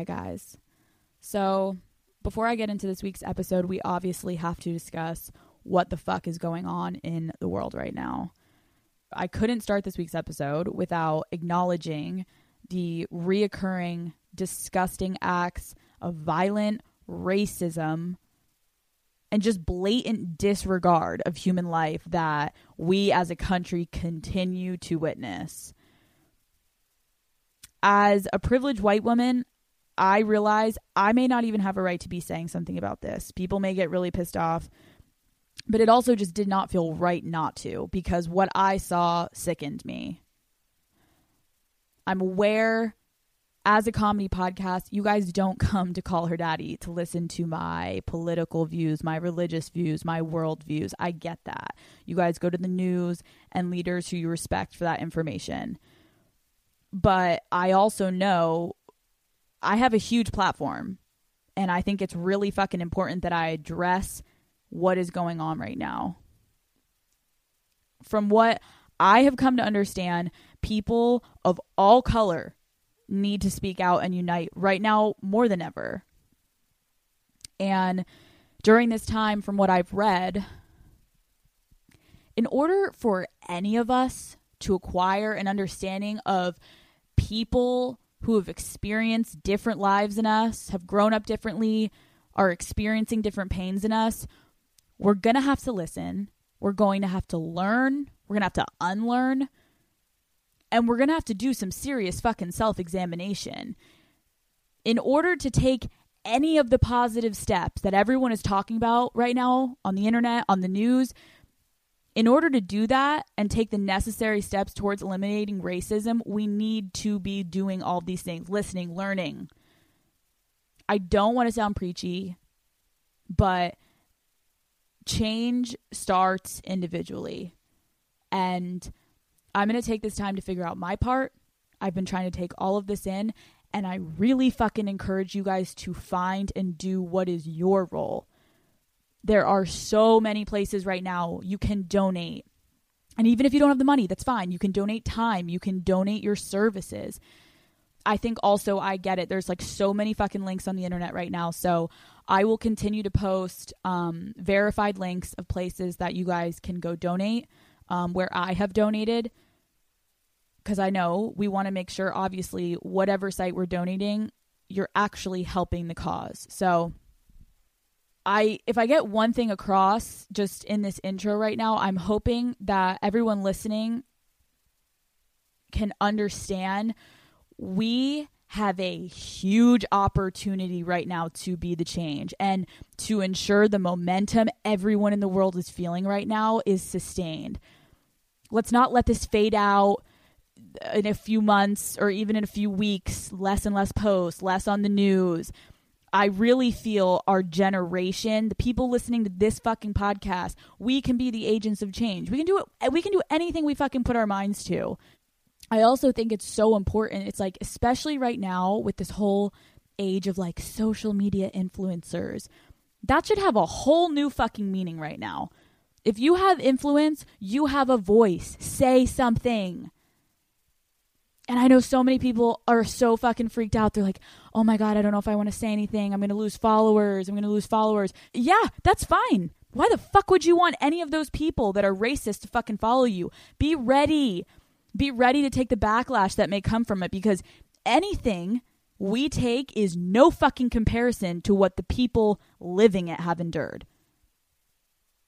Hi, guys. So, before I get into this week's episode, we obviously have to discuss what the fuck is going on in the world right now. I couldn't start this week's episode without acknowledging the reoccurring, disgusting acts of violent racism and just blatant disregard of human life that we as a country continue to witness. As a privileged white woman, I realize I may not even have a right to be saying something about this. People may get really pissed off, but it also just did not feel right not to because what I saw sickened me. I'm aware as a comedy podcast, you guys don't come to Call Her Daddy to listen to my political views, my religious views, my world views. I get that. You guys go to the news and leaders who you respect for that information. But I also know I have a huge platform, and I think it's really fucking important that I address what is going on right now. From what I have come to understand, people of all color need to speak out and unite right now more than ever. And during this time, from what I've read, in order for any of us to acquire an understanding of people who have experienced different lives than us, have grown up differently, are experiencing different pains than us, we're going to have to listen. We're going to have to learn. We're going to have to unlearn and we're going to have to do some serious fucking self examination. In order to take any of the positive steps that everyone is talking about right now on the internet, on the news, in order to do that and take the necessary steps towards eliminating racism, we need to be doing all these things listening, learning. I don't want to sound preachy, but change starts individually. And I'm going to take this time to figure out my part. I've been trying to take all of this in, and I really fucking encourage you guys to find and do what is your role. There are so many places right now you can donate. And even if you don't have the money, that's fine. You can donate time, you can donate your services. I think also I get it. There's like so many fucking links on the internet right now. So I will continue to post um, verified links of places that you guys can go donate um, where I have donated because I know we want to make sure, obviously, whatever site we're donating, you're actually helping the cause. So, I if I get one thing across just in this intro right now, I'm hoping that everyone listening can understand we have a huge opportunity right now to be the change and to ensure the momentum everyone in the world is feeling right now is sustained. Let's not let this fade out in a few months or even in a few weeks, less and less posts, less on the news. I really feel our generation, the people listening to this fucking podcast, we can be the agents of change. We can do it we can do anything we fucking put our minds to. I also think it's so important. It's like especially right now with this whole age of like social media influencers. That should have a whole new fucking meaning right now. If you have influence, you have a voice. Say something. And I know so many people are so fucking freaked out. They're like, oh my God, I don't know if I want to say anything. I'm going to lose followers. I'm going to lose followers. Yeah, that's fine. Why the fuck would you want any of those people that are racist to fucking follow you? Be ready. Be ready to take the backlash that may come from it because anything we take is no fucking comparison to what the people living it have endured.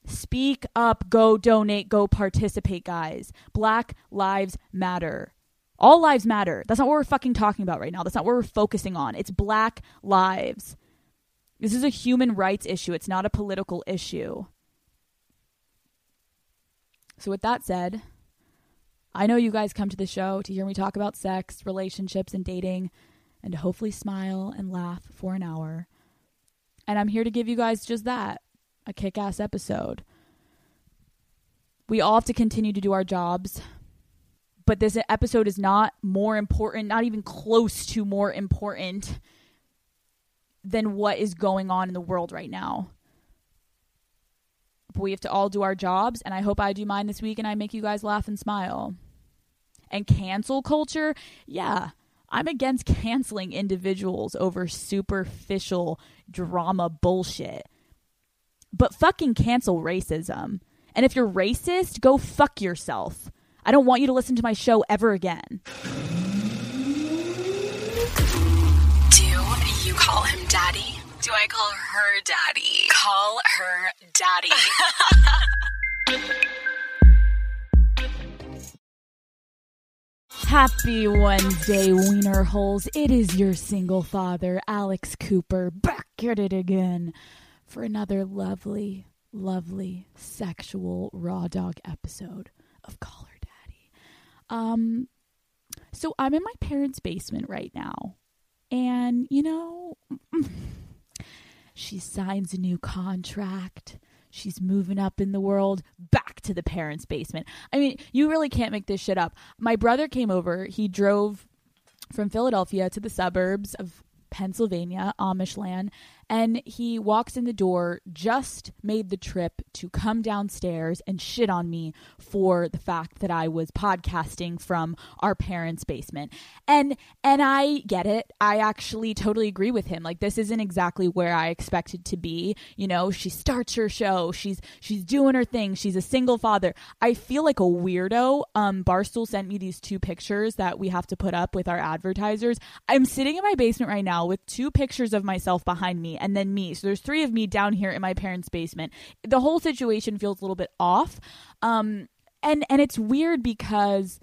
Speak up, go donate, go participate, guys. Black lives matter. All lives matter. That's not what we're fucking talking about right now. That's not what we're focusing on. It's black lives. This is a human rights issue, it's not a political issue. So, with that said, I know you guys come to the show to hear me talk about sex, relationships, and dating, and to hopefully smile and laugh for an hour. And I'm here to give you guys just that a kick ass episode. We all have to continue to do our jobs, but this episode is not more important, not even close to more important than what is going on in the world right now. But we have to all do our jobs, and I hope I do mine this week and I make you guys laugh and smile. And cancel culture, yeah, I'm against canceling individuals over superficial drama bullshit. But fucking cancel racism. And if you're racist, go fuck yourself. I don't want you to listen to my show ever again. Do you call him daddy? Do I call her daddy? Call her daddy. Happy Wednesday, Wiener Holes. It is your single father, Alex Cooper, back at it again for another lovely, lovely sexual raw dog episode of Call Her Daddy. Um, so I'm in my parents' basement right now, and you know, she signs a new contract. She's moving up in the world back to the parents' basement. I mean, you really can't make this shit up. My brother came over. He drove from Philadelphia to the suburbs of Pennsylvania, Amish land, and he walks in the door, just made the trip to come downstairs and shit on me for the fact that I was podcasting from our parents' basement. And and I get it. I actually totally agree with him. Like this isn't exactly where I expected to be. You know, she starts her show, she's she's doing her thing, she's a single father. I feel like a weirdo. Um Barstool sent me these two pictures that we have to put up with our advertisers. I'm sitting in my basement right now with two pictures of myself behind me and then me. So there's three of me down here in my parents' basement. The whole situation feels a little bit off. Um and and it's weird because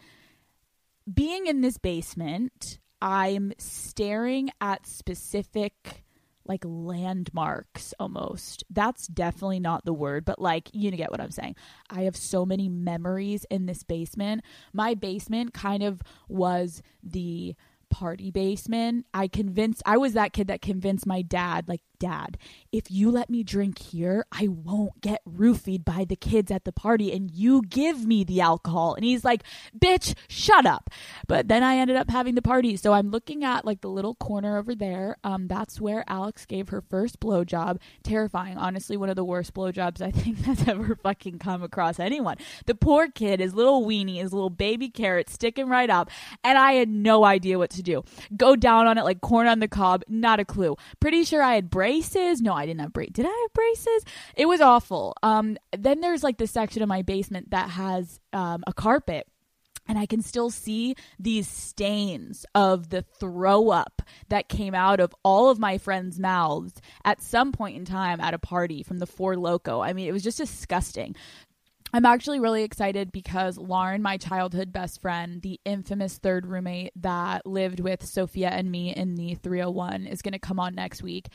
being in this basement, I'm staring at specific like landmarks almost. That's definitely not the word, but like you get what I'm saying. I have so many memories in this basement. My basement kind of was the party basement. I convinced I was that kid that convinced my dad like dad, if you let me drink here, I won't get roofied by the kids at the party and you give me the alcohol. And he's like, bitch, shut up. But then I ended up having the party. So I'm looking at like the little corner over there. Um, that's where Alex gave her first blowjob. Terrifying. Honestly, one of the worst blowjobs I think that's ever fucking come across anyone. The poor kid, his little weenie, his little baby carrot sticking right up. And I had no idea what to do. Go down on it like corn on the cob. Not a clue. Pretty sure I had braces. No, I didn't have braces. Did I have braces? It was awful. Um, then there's like this section of my basement that has um, a carpet and I can still see these stains of the throw up that came out of all of my friends' mouths at some point in time at a party from the Four Loco. I mean, it was just disgusting. I'm actually really excited because Lauren, my childhood best friend, the infamous third roommate that lived with Sophia and me in the 301, is going to come on next week.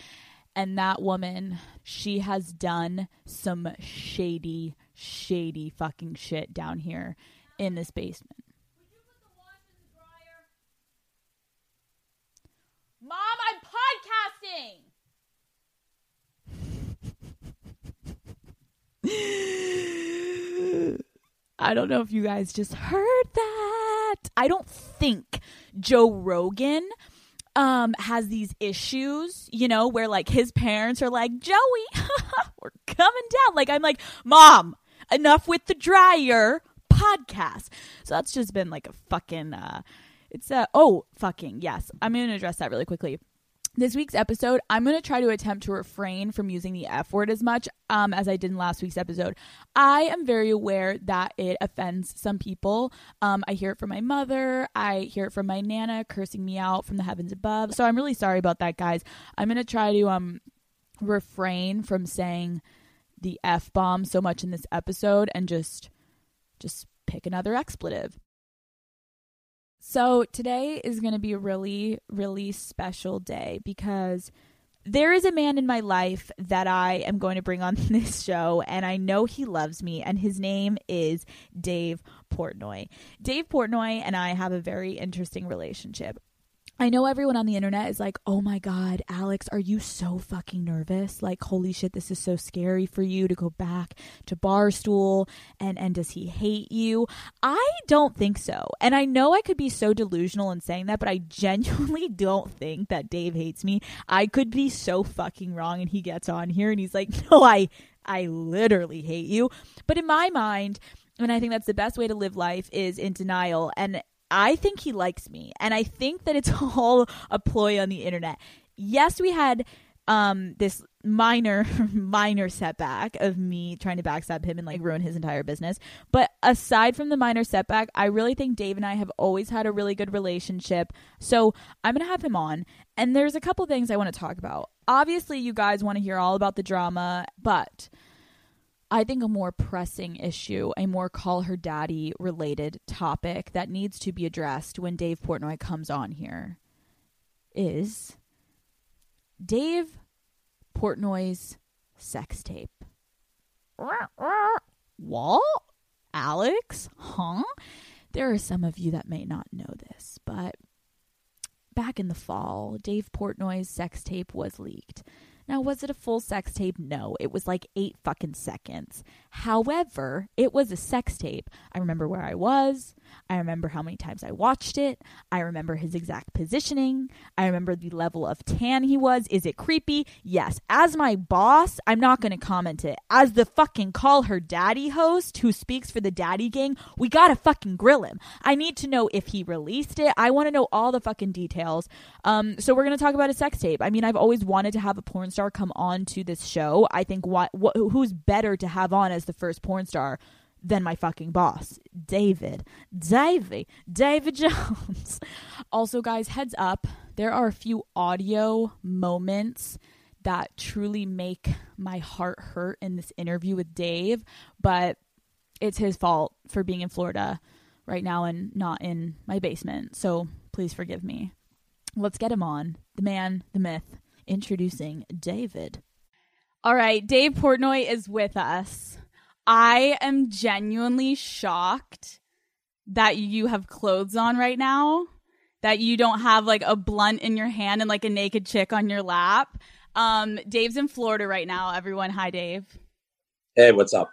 And that woman, she has done some shady, shady fucking shit down here in this basement. Mom, I'm podcasting. I don't know if you guys just heard that. I don't think Joe Rogan um has these issues, you know, where like his parents are like, "Joey, we're coming down." Like I'm like, "Mom, enough with the dryer podcast." So that's just been like a fucking uh it's a oh, fucking yes. I'm going to address that really quickly this week's episode, I'm going to try to attempt to refrain from using the F word as much um, as I did in last week's episode. I am very aware that it offends some people. Um, I hear it from my mother, I hear it from my Nana cursing me out from the heavens above. So I'm really sorry about that, guys. I'm going to try to um, refrain from saying the F bomb so much in this episode and just just pick another expletive. So today is going to be a really, really special day because there is a man in my life that I am going to bring on this show, and I know he loves me, and his name is Dave Portnoy. Dave Portnoy and I have a very interesting relationship. I know everyone on the internet is like, oh my God, Alex, are you so fucking nervous? Like, holy shit, this is so scary for you to go back to Barstool. And, and does he hate you? I don't think so. And I know I could be so delusional in saying that, but I genuinely don't think that Dave hates me. I could be so fucking wrong. And he gets on here and he's like, no, I, I literally hate you. But in my mind, and I think that's the best way to live life is in denial. And I think he likes me. And I think that it's all a ploy on the internet. Yes, we had um this minor minor setback of me trying to backstab him and like ruin his entire business but aside from the minor setback i really think dave and i have always had a really good relationship so i'm gonna have him on and there's a couple things i want to talk about obviously you guys want to hear all about the drama but I think a more pressing issue, a more call her daddy related topic that needs to be addressed when Dave Portnoy comes on here is Dave Portnoy's sex tape. What? Alex? Huh? There are some of you that may not know this, but back in the fall, Dave Portnoy's sex tape was leaked. Now, was it a full sex tape? No, it was like eight fucking seconds. However, it was a sex tape. I remember where I was. I remember how many times I watched it. I remember his exact positioning. I remember the level of tan he was. Is it creepy? Yes. As my boss, I'm not going to comment it. As the fucking call her daddy host who speaks for the daddy gang, we got to fucking grill him. I need to know if he released it. I want to know all the fucking details. Um, so we're going to talk about a sex tape. I mean, I've always wanted to have a porn star come on to this show. I think what, what who's better to have on as the first porn star than my fucking boss, David. Davey. David Jones. also, guys, heads up, there are a few audio moments that truly make my heart hurt in this interview with Dave, but it's his fault for being in Florida right now and not in my basement. So please forgive me. Let's get him on. The man, the myth, introducing David. All right, Dave Portnoy is with us. I am genuinely shocked that you have clothes on right now, that you don't have like a blunt in your hand and like a naked chick on your lap. Um, Dave's in Florida right now. Everyone, hi, Dave. Hey, what's up?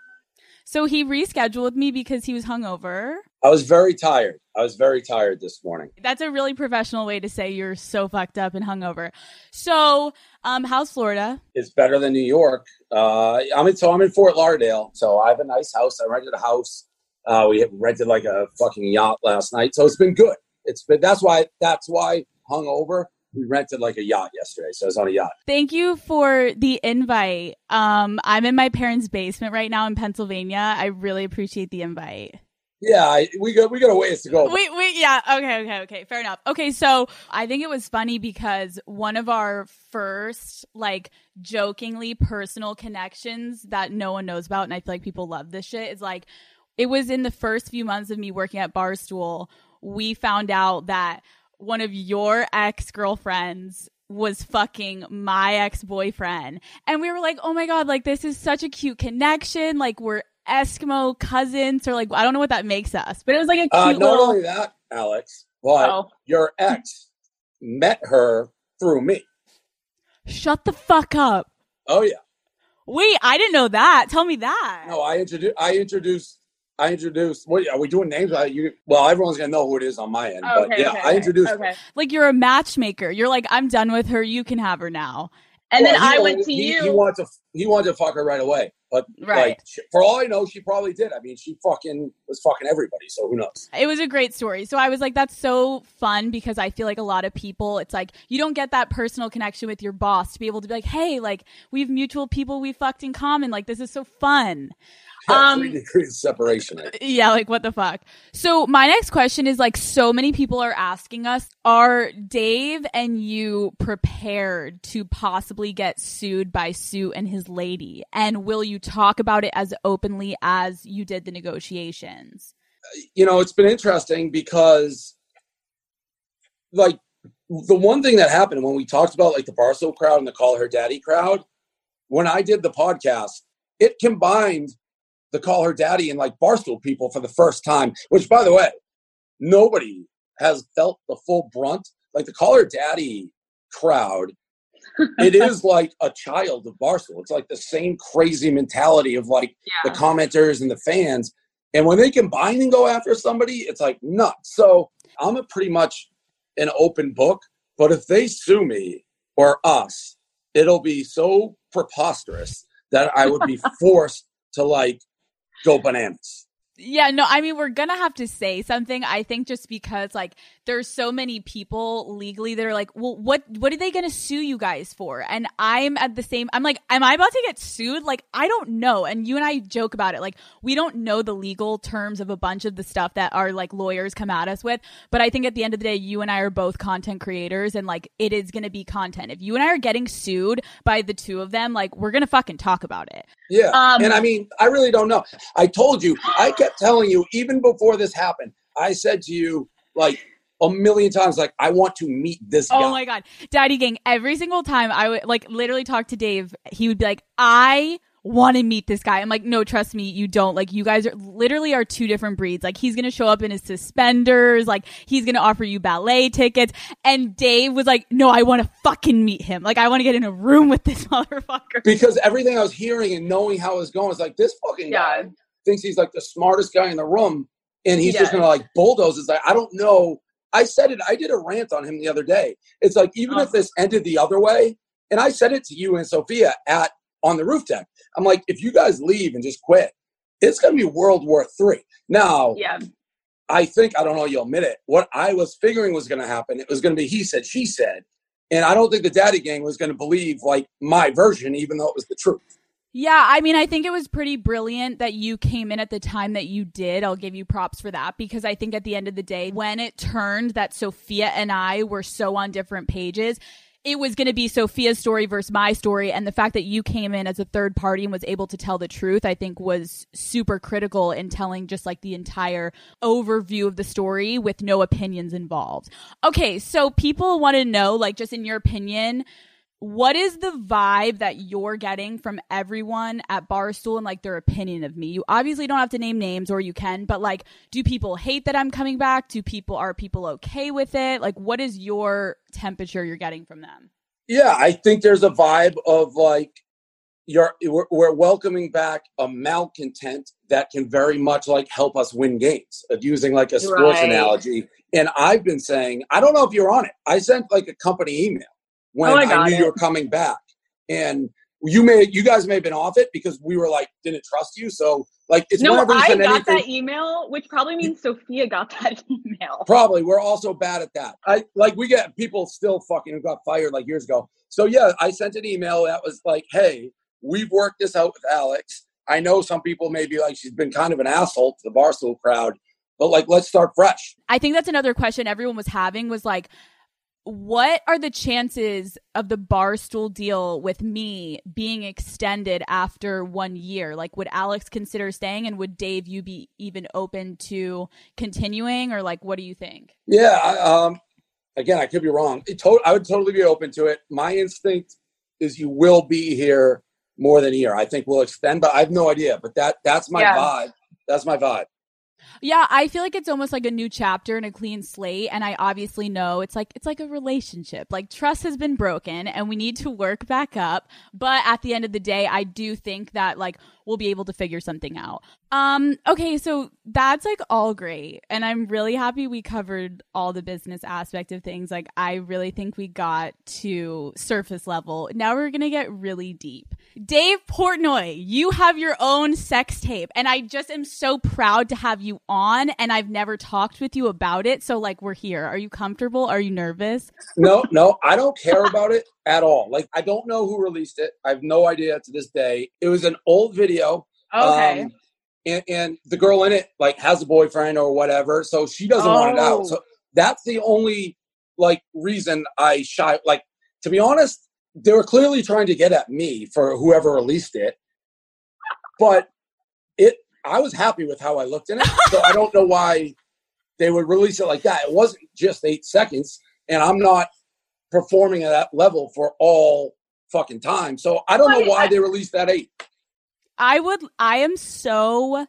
So he rescheduled with me because he was hungover. I was very tired. I was very tired this morning. That's a really professional way to say you're so fucked up and hungover. So, um, how's Florida? It's better than New York. Uh, I'm in, so I'm in Fort Lauderdale. So I have a nice house. I rented a house. Uh, we rented like a fucking yacht last night. So it's been good. It's been that's why that's why hungover we rented like a yacht yesterday, so I was on a yacht. Thank you for the invite. Um, I'm in my parents' basement right now in Pennsylvania. I really appreciate the invite. Yeah, we got we got a ways to go. Wait, wait, yeah, okay, okay, okay, fair enough. Okay, so I think it was funny because one of our first like jokingly personal connections that no one knows about, and I feel like people love this shit, is like it was in the first few months of me working at Barstool. We found out that one of your ex girlfriends was fucking my ex boyfriend. And we were like, oh my God, like this is such a cute connection. Like we're Eskimo cousins or like, I don't know what that makes us, but it was like a cute uh, not little. only that, Alex, but Oh. your ex met her through me. Shut the fuck up. Oh yeah. Wait, I didn't know that. Tell me that. No, I introduced. I introduced. I introduced. What are we doing names? Uh, you, well, everyone's gonna know who it is on my end. but yeah, I introduced. her. Like you're a matchmaker. You're like, I'm done with her. You can have her now. And then Well, he I went to he, you. He wanted to. He wanted to fuck her right away. But Right. like, for all I know, she probably did. I mean, she fucking was fucking everybody. So who knows? It was a great story. So I was like, that's so fun because I feel like a lot of people, it's like you don't get that personal connection with your boss to be able to be like, hey, like we have mutual people we fucked in common. Like this is so fun. Um, Three degrees separation. Yeah, like what the fuck? So my next question is like so many people are asking us, are Dave and you prepared to possibly get sued by Sue and his lady? And will you talk about it as openly as you did the negotiations? you know, it's been interesting because, like, the one thing that happened when we talked about like the Barstool crowd and the Call Her Daddy crowd, when I did the podcast, it combined the Call Her Daddy and like Barstool people for the first time. Which, by the way, nobody has felt the full brunt. Like the Call Her Daddy crowd, it is like a child of Barstool. It's like the same crazy mentality of like the commenters and the fans. And when they combine and go after somebody, it's like nuts. So I'm a pretty much an open book. But if they sue me or us, it'll be so preposterous that I would be forced to like go bananas. Yeah, no, I mean, we're gonna have to say something. I think just because like there's so many people legally that are like, well, what what are they gonna sue you guys for? And I'm at the same. I'm like, am I about to get sued? Like, I don't know. And you and I joke about it. Like, we don't know the legal terms of a bunch of the stuff that our like lawyers come at us with. But I think at the end of the day, you and I are both content creators, and like it is gonna be content. If you and I are getting sued by the two of them, like we're gonna fucking talk about it. Yeah, Um, and I mean, I really don't know. I told you, I kept telling you, even before this happened, I said to you, like, a million times, like, I want to meet this oh guy. Oh my god, Daddy Gang! Every single time I would like literally talk to Dave, he would be like, "I want to meet this guy." I'm like, "No, trust me, you don't. Like, you guys are literally are two different breeds. Like, he's gonna show up in his suspenders. Like, he's gonna offer you ballet tickets." And Dave was like, "No, I want to fucking meet him. Like, I want to get in a room with this motherfucker." because everything I was hearing and knowing how it was going is like, this fucking Yeah. guy thinks he's like the smartest guy in the room, and he's just gonna like bulldoze. It's like, I don't know. I said it, I did a rant on him the other day. It's like, even if Uh-huh. this ended the other way, and I said it to you and Sophia at on the roof deck. I'm like, if you guys leave and just quit, it's gonna be World War Three. Now, Yeah. I think I don't know you'll admit it. What I was figuring was going to happen, it was going to be he said, she said, and I don't think the Daddy Gang was going to believe like my version, even though it was the truth. Yeah, I mean, I think it was pretty brilliant that you came in at the time that you did. I'll give you props for that because I think at the end of the day, when it turned that Sophia and I were so on different pages, it was going to be Sophia's story versus my story. And the fact that you came in as a third party and was able to tell the truth, I think was super critical in telling just like the entire overview of the story with no opinions involved. Okay, so people want to know, like, just in your opinion, what is the vibe that you're getting from everyone at Barstool and like their opinion of me? You obviously don't have to name names or you can, but like, do people hate that I'm coming back? Do people, are people okay with it? Like, what is your temperature you're getting from them? Yeah, I think there's a vibe of like you're we're, we're welcoming back a malcontent that can very much like help us win games. Using like a sports Right. analogy, and I've been saying I don't know if you're on it. I sent like a company email when Oh, I I, knew it. you were coming back, and you may you guys may have been off it because we were like didn't trust you. So like it's No, whenever I send got anything. that email, which probably means Sophia got that email. Probably. We're also bad at that. I like we get people still fucking who got fired like years ago. So yeah, I sent an email that was like, "Hey, we've worked this out with Alex. I know some people may be like she's been kind of an asshole to the Barstool crowd, but like let's start fresh." I think that's another question everyone was having was like, what are the chances of the Barstool deal with me being extended after one year? Like, would Alex consider staying and would Dave, you be even open to continuing or like, what do you think? Yeah, I, um again, I could be wrong. It to- I would totally be open to it. My instinct is you will be here more than a year. I think we'll extend, but I have no idea. But that that's my Yeah. vibe. That's my vibe. Yeah, I feel like it's almost like a new chapter and a clean slate and I obviously know it's like it's like a relationship. Like trust has been broken and we need to work back up, but at the end of the day I do think that like we'll be able to figure something out. Um okay, so that's like all great and I'm really happy we covered all the business aspect of things. Like I really think we got to surface level. Now we're going to get really deep. Dave Portnoy, you have your own sex tape, and I just am so proud to have you on. And I've never talked with you about it, so like we're here. Are you comfortable? Are you nervous? no, no, I don't care about it at all. Like, I don't know who released it. I have no idea to this day. It was an old video. Okay. um, and, and the girl in it, like, has a boyfriend or whatever. So she doesn't want it Oh. out. So that's the only, like, reason I shy. Like, to be honest, they were clearly trying to get at me for whoever released it. But it, I was happy with how I looked in it. So I don't know why they would release it like that. It wasn't just eight seconds. And I'm not performing at that level for all fucking time. So I don't know why they released that eight. I would. I am so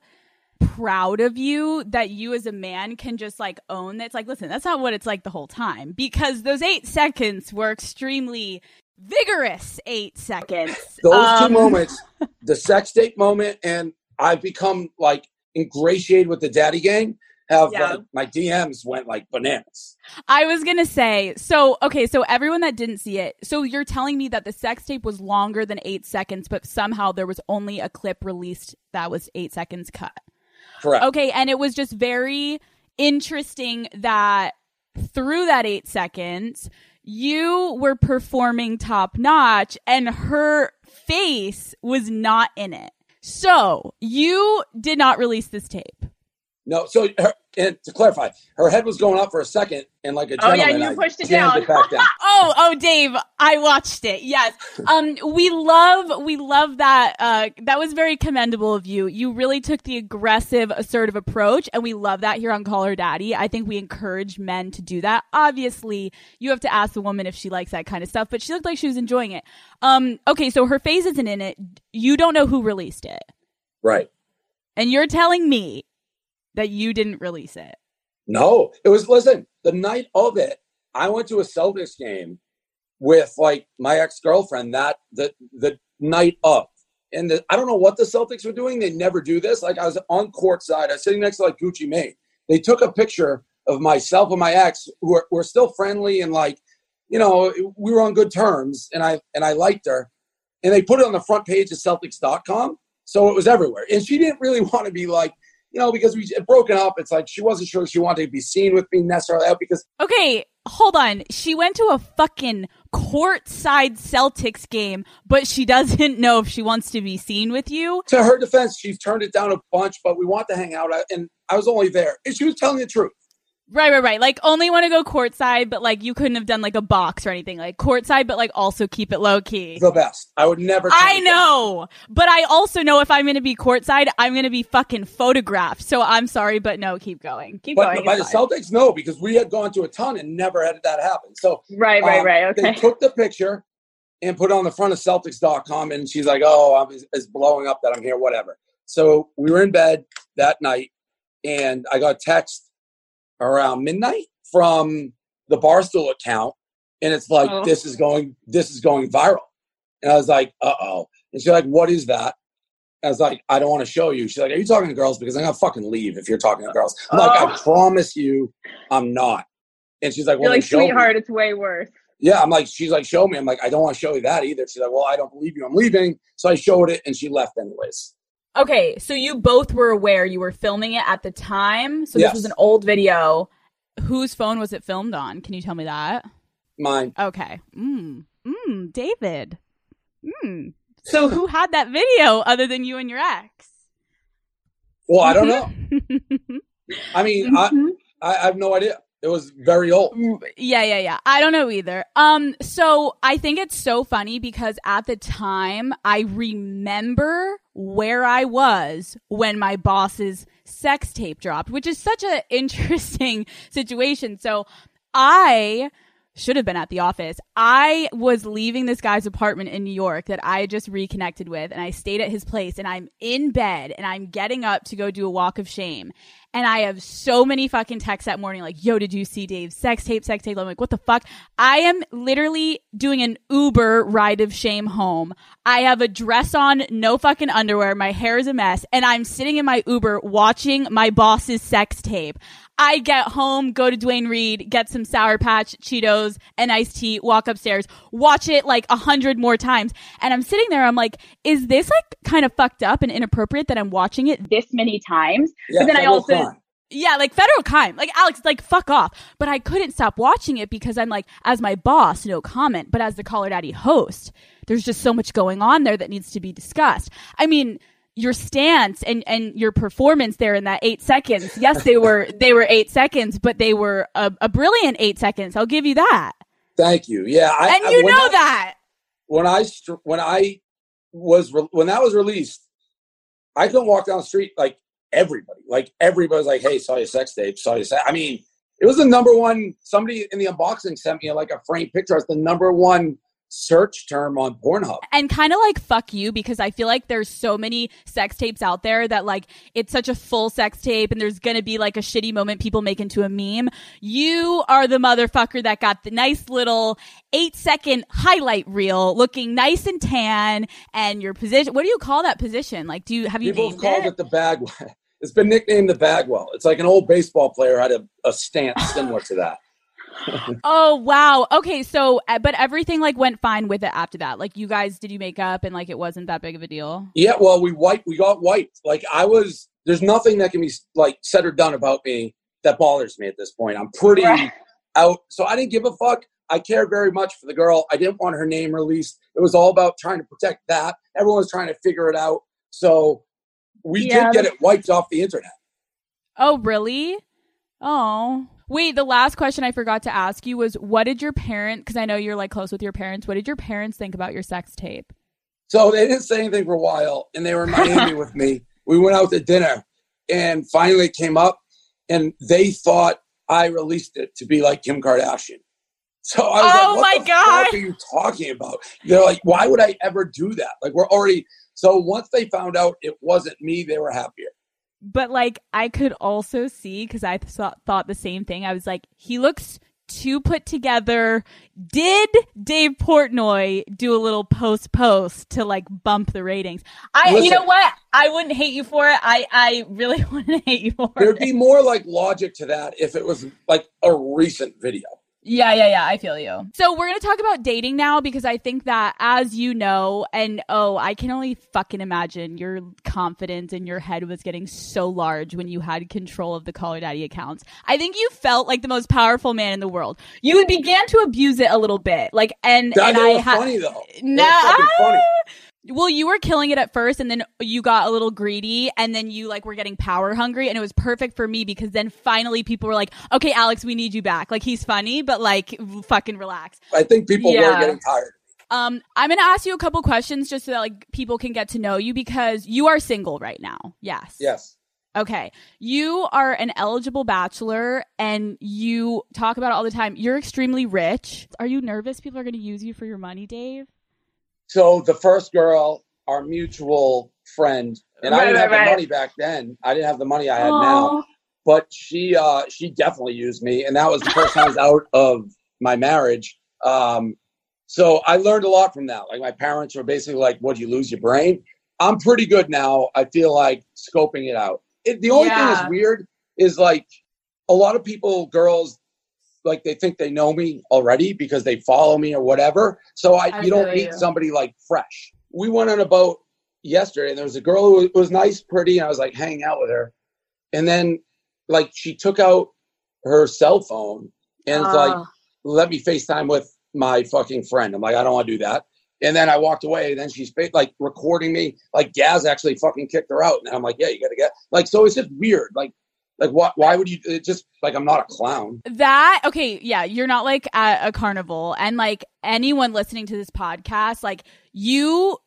proud of you that you as a man can just like own that. It's like, listen, that's not what it's like the whole time because those eight seconds were extremely vigorous eight seconds. Those Um, two moments, the sex tape moment, and I've become like ingratiated with the daddy gang. Have Yeah. like my DMs went like bananas. I was gonna say, so okay, so everyone that didn't see it, so you're telling me that the sex tape was longer than eight seconds, but somehow there was only a clip released that was eight seconds cut. Correct. Okay, and it was just very interesting that through that eight seconds, you were performing top notch and her face was not in it. So you did not release this tape. No, so her, and to clarify, her head was going up for a second, and like a Oh, yeah, you I pushed it down. it down. Oh, oh, Dave, I watched it. Yes. Um, we love, we love that. Uh, that was very commendable of you. You really took the aggressive, assertive approach, and we love that here on Call Her Daddy. I think we encourage men to do that. Obviously, you have to ask the woman if she likes that kind of stuff, but she looked like she was enjoying it. Um, okay, so her face isn't in it. You don't know who released it, Right. and you're telling me that you didn't release it. No, it was listen, the night of it, I went to a Celtics game with like my ex-girlfriend that the the night of. And the, I don't know what the Celtics were doing. They never do this. Like I was on court side, I was sitting next to like Gucci Mane. They took a picture of myself and my ex, who were still friendly and like, you know, we were on good terms, and I and I liked her. And they put it on the front page of Celtics.com, so it was everywhere. And she didn't really want to be like, you know, because we had broken up. It's like she wasn't sure she wanted to be seen with me necessarily out because Okay, hold on. She went to a fucking courtside Celtics game, but she doesn't know if she wants to be seen with you. to her defense, she's turned it down a bunch, but we want to hang out. Uh, and I was only there. And she was telling the truth. Right, right, right. Like only want to go courtside, but like you couldn't have done like a box or anything. Like courtside, but like also keep it low key. The best. I would never. I it down. know, but I also know if I'm going to be courtside, I'm going to be fucking photographed. So I'm sorry, but no, keep going. Keep But going. by the fine. Celtics, no, because we had gone to a ton and never had that happen. So Right, right, um, right. Okay. They took the picture and put it on the front of Celtics.com, and she's like, "Oh, I'm, it's- it's blowing up that I'm here, whatever." So we were in bed that night, and I got a text around midnight from the Barstool account, and it's like, Oh. "This is going, this is going viral," and I was like, "Uh oh," and she's like, "What is that?" I was like, I don't want to show you. She's like, Are you talking to girls? Because I'm gonna fucking leave if you're talking to girls. I'm like, I Oh. promise you, I'm not. And she's like, Well, You're like, show me. sweetheart, it's way worse. Yeah, I'm like, she's like, show me. I'm like, I don't want to show you that either. She's like, well, I don't believe you. I'm leaving. So I showed it, and she left anyways. Okay, so you both were aware you were filming it at the time. So Yes. this was an old video. Whose phone was it filmed on? Can you tell me that? Mine. Okay. Mm. Mm, David. Mm. So who had that video other than you and your ex? Well, I don't know. I mean, I, Mhm. I, I have no idea. It was very old. yeah, yeah, yeah. I don't know either. Um, so I think it's so funny because at the time I remember where I was when my boss's sex tape dropped, which is such an interesting situation. So I should have been at the office. I was leaving this guy's apartment in New York that I just reconnected with, and I stayed at his place, and I'm in bed, and I'm getting up to go do a walk of shame. And I have so many fucking texts that morning, like, yo, did you see Dave's sex tape, sex tape? I'm like, what the fuck? I am literally doing an Uber ride of shame home. I have a dress on, no fucking underwear. My hair is a mess. And I'm sitting in my Uber watching my boss's sex tape. I get home, go to Duane Reade, get some Sour Patch, Cheetos, and iced tea, walk upstairs, watch it like a hundred more times. And I'm sitting there, I'm like, is this like kind of fucked up and inappropriate that I'm watching it This many times. Yeah, but then I also crime. yeah, like federal crime. Like Alex, like fuck off. But I couldn't stop watching it because I'm like, as my boss, no comment. But as the Call Her Daddy host, there's just so much going on there that needs to be discussed. I mean, your stance and and your performance there in that eight seconds. Yes, they were they were eight seconds, but they were a, a brilliant eight seconds. I'll give you that. Thank you. Yeah, I, and you when know I- that. when I str- when I was re- when that was released, I couldn't walk down the street like everybody. Like everybody's like, "Hey, saw your sex tape. Saw your sex." I mean, it was the number one. Somebody in the unboxing sent me like a framed picture. It's the number one search term on Pornhub. and kind of like fuck you because I feel like there's so many sex tapes out there that like it's such a full sex tape and there's gonna be like a shitty moment people make into a meme. You are the motherfucker that got the nice little eight second highlight reel looking nice and tan and your position. What do you call that position? Like, do you have you People have called it? it the bag. It's been nicknamed the Bagwell. It's like an old baseball player had a, a stance similar to that. Oh wow. Okay, so uh, but everything like went fine with it after that. Like you guys did you make up and like it wasn't that big of a deal. Yeah, well, we wiped. We got wiped. Like I was there's nothing that can be like said or done about me that bothers me at this point. I'm pretty Right. out. So I didn't give a fuck. I cared very much for the girl. I didn't want her name released. It was all about trying to protect that. Everyone was trying to figure it out. So we Yeah, did get it wiped off the internet. Oh, really? Oh. Wait, the last question I forgot to ask you was what did your parents, because I know you're like close with your parents, what did your parents think about your sex tape? So they didn't say anything for a while, and they were in Miami with me. We went out to dinner, and finally it came up, and they thought I released it to be like Kim Kardashian. So I was Oh like, "What my the God. fuck are you talking about?" They're like, "Why would I ever do that?" Like we're already. So once they found out it wasn't me, they were happier. But like, I could also see, because I thought, thought the same thing. I was like, he looks too put together. Did Dave Portnoy do a little post post to like bump the ratings? I, you know what? I wouldn't hate you for it. I, I really wouldn't hate you for it. There'd be more like logic to that if it was like a recent video. Yeah, yeah, yeah. I feel you. So we're going to talk about dating now because I think that as you know, and oh, I can only fucking imagine your confidence in your head was getting so large when you had control of the Call Her Daddy accounts. I think you felt like the most powerful man in the world. You began to abuse it a little bit. Like, and, That and I were had. funny though. They were Nah. Well, you were killing it at first and then you got a little greedy and then you like were getting power hungry and it was perfect for me because then finally people were like, "Okay, Alex, we need you back." Like he's funny, but like fucking relax. I think people were getting tired. Um I'm going to ask you a couple questions just so that like people can get to know you because you are single right now. Yes. Yes. Okay. You are an eligible bachelor and you talk about it all the time. You're extremely rich. Are you nervous people are going to use you for your money, Dave? So the first girl, our mutual friend, and I didn't right, have right. the money back then. I didn't have the money I had now, but she uh, she definitely used me, and that was the first time I was out of my marriage. Um, so I learned a lot from that. Like my parents were basically like, "What? You lose your brain?" I'm pretty good now. I feel like scoping it out. It, the only thing that's weird is like a lot of people, girls, like they think they know me already because they follow me or whatever. So I, I you don't meet you. somebody like fresh. We went on a boat yesterday, and there was a girl who was nice, pretty, and I was like hanging out with her, and then like she took out her cell phone and was like, Ah. "Let me FaceTime with my fucking friend." I'm like, "I don't want to do that." And then I walked away. And then she's like recording me. Like Gaz actually fucking kicked her out, and I'm like, "Yeah, you gotta get." Like, so it's just weird. Like, like why? Why would you? It's just like I'm not a clown. That okay, yeah, you're not like at a carnival and like anyone listening to this podcast, like you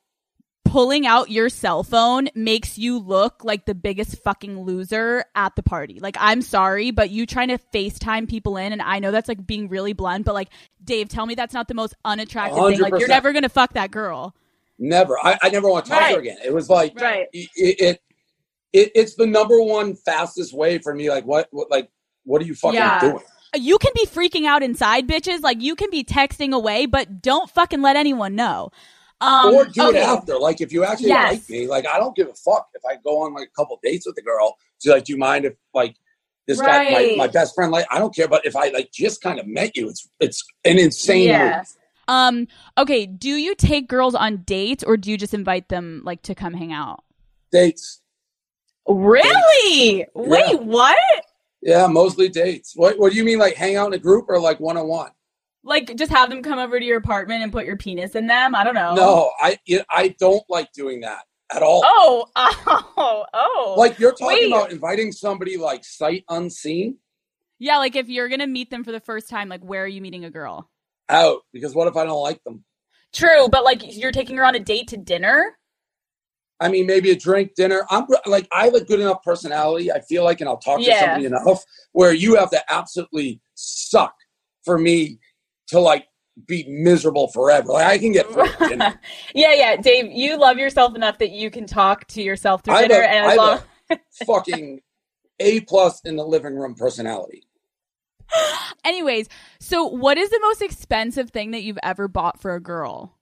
pulling out your cell phone makes you look like the biggest fucking loser at the party. Like I'm sorry, but you trying to FaceTime people in and I know that's like being really blunt, but like Dave, tell me that's not the most unattractive thing. Like you're never going to fuck that girl. Never. I, I never want to talk to her again. It was like Right. it, it, it it's the number one fastest way for me. Like what? what like what are you fucking Yeah. doing? You can be freaking out inside, bitches. Like you can be texting away, but don't fucking let anyone know. Um, or do okay. it after. Like if you actually Yes. like me, like I don't give a fuck if I go on like a couple dates with a girl. She's like, do you mind if like this guy, my, my best friend, like I don't care. But if I like just kind of met you, it's it's an insane Yeah. move. Um, okay, do you take girls on dates or do you just invite them like to come hang out? Dates. Really? Wait, what? Yeah, mostly dates. What What do you mean? Like hang out in a group or like one on one? Like just have them come over to your apartment and put your penis in them? I don't know. No, I I don't like doing that at all. Oh, oh, oh. Like you're talking Wait. about inviting somebody like sight unseen Yeah, like if you're gonna meet them for the first time, like where are you meeting a girl? out because what if I don't like them? True, but like you're taking her on a date to dinner? I mean, maybe a drink, dinner. I'm like, I have a good enough personality. I feel like, and I'll talk to somebody enough where you have to absolutely suck for me to like be miserable forever. Like I can get through dinner. yeah, yeah. Dave, you love yourself enough that you can talk to yourself through I dinner a- and I as have a fucking A plus in the living room personality. Anyways, so what is the most expensive thing that you've ever bought for a girl?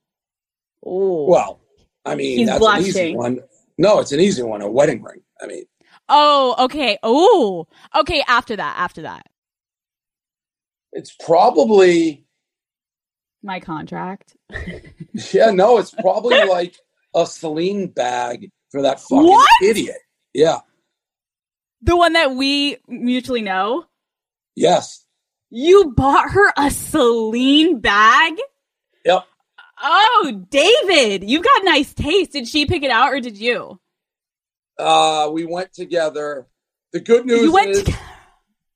Ooh. Well, I mean, He's that's an easy one. No, it's an easy one. A wedding ring. I mean, Oh, okay. Oh, okay. After that, after that, it's probably my contract. yeah. No, it's probably like a Celine bag for that fucking What? idiot. Yeah. The one that we mutually know. Yes. You bought her a Celine bag? Yep. Oh, David, you've got nice taste. Did she pick it out or did you? Uh, we went together. The good news You went is, to-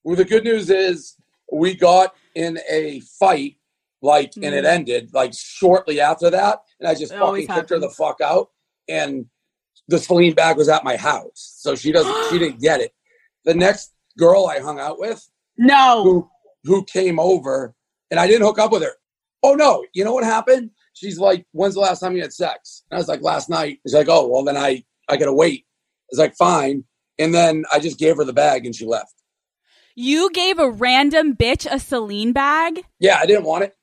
well, the good news is we got in a fight, like, and it Mm. ended like shortly after that, and I just It fucking kicked her the fuck out. And the Celine bag was at my house, so she doesn't, she didn't get it. The next girl I hung out with, No. who who came over, and I didn't hook up with her. Oh no! You know what happened? She's like, "When's the last time you had sex?" And I was like, "Last night." She's like, "Oh well, then I I gotta wait." I was like, "Fine." And then I just gave her the bag, and she left. You gave a random bitch a Celine bag? Yeah, I didn't want it.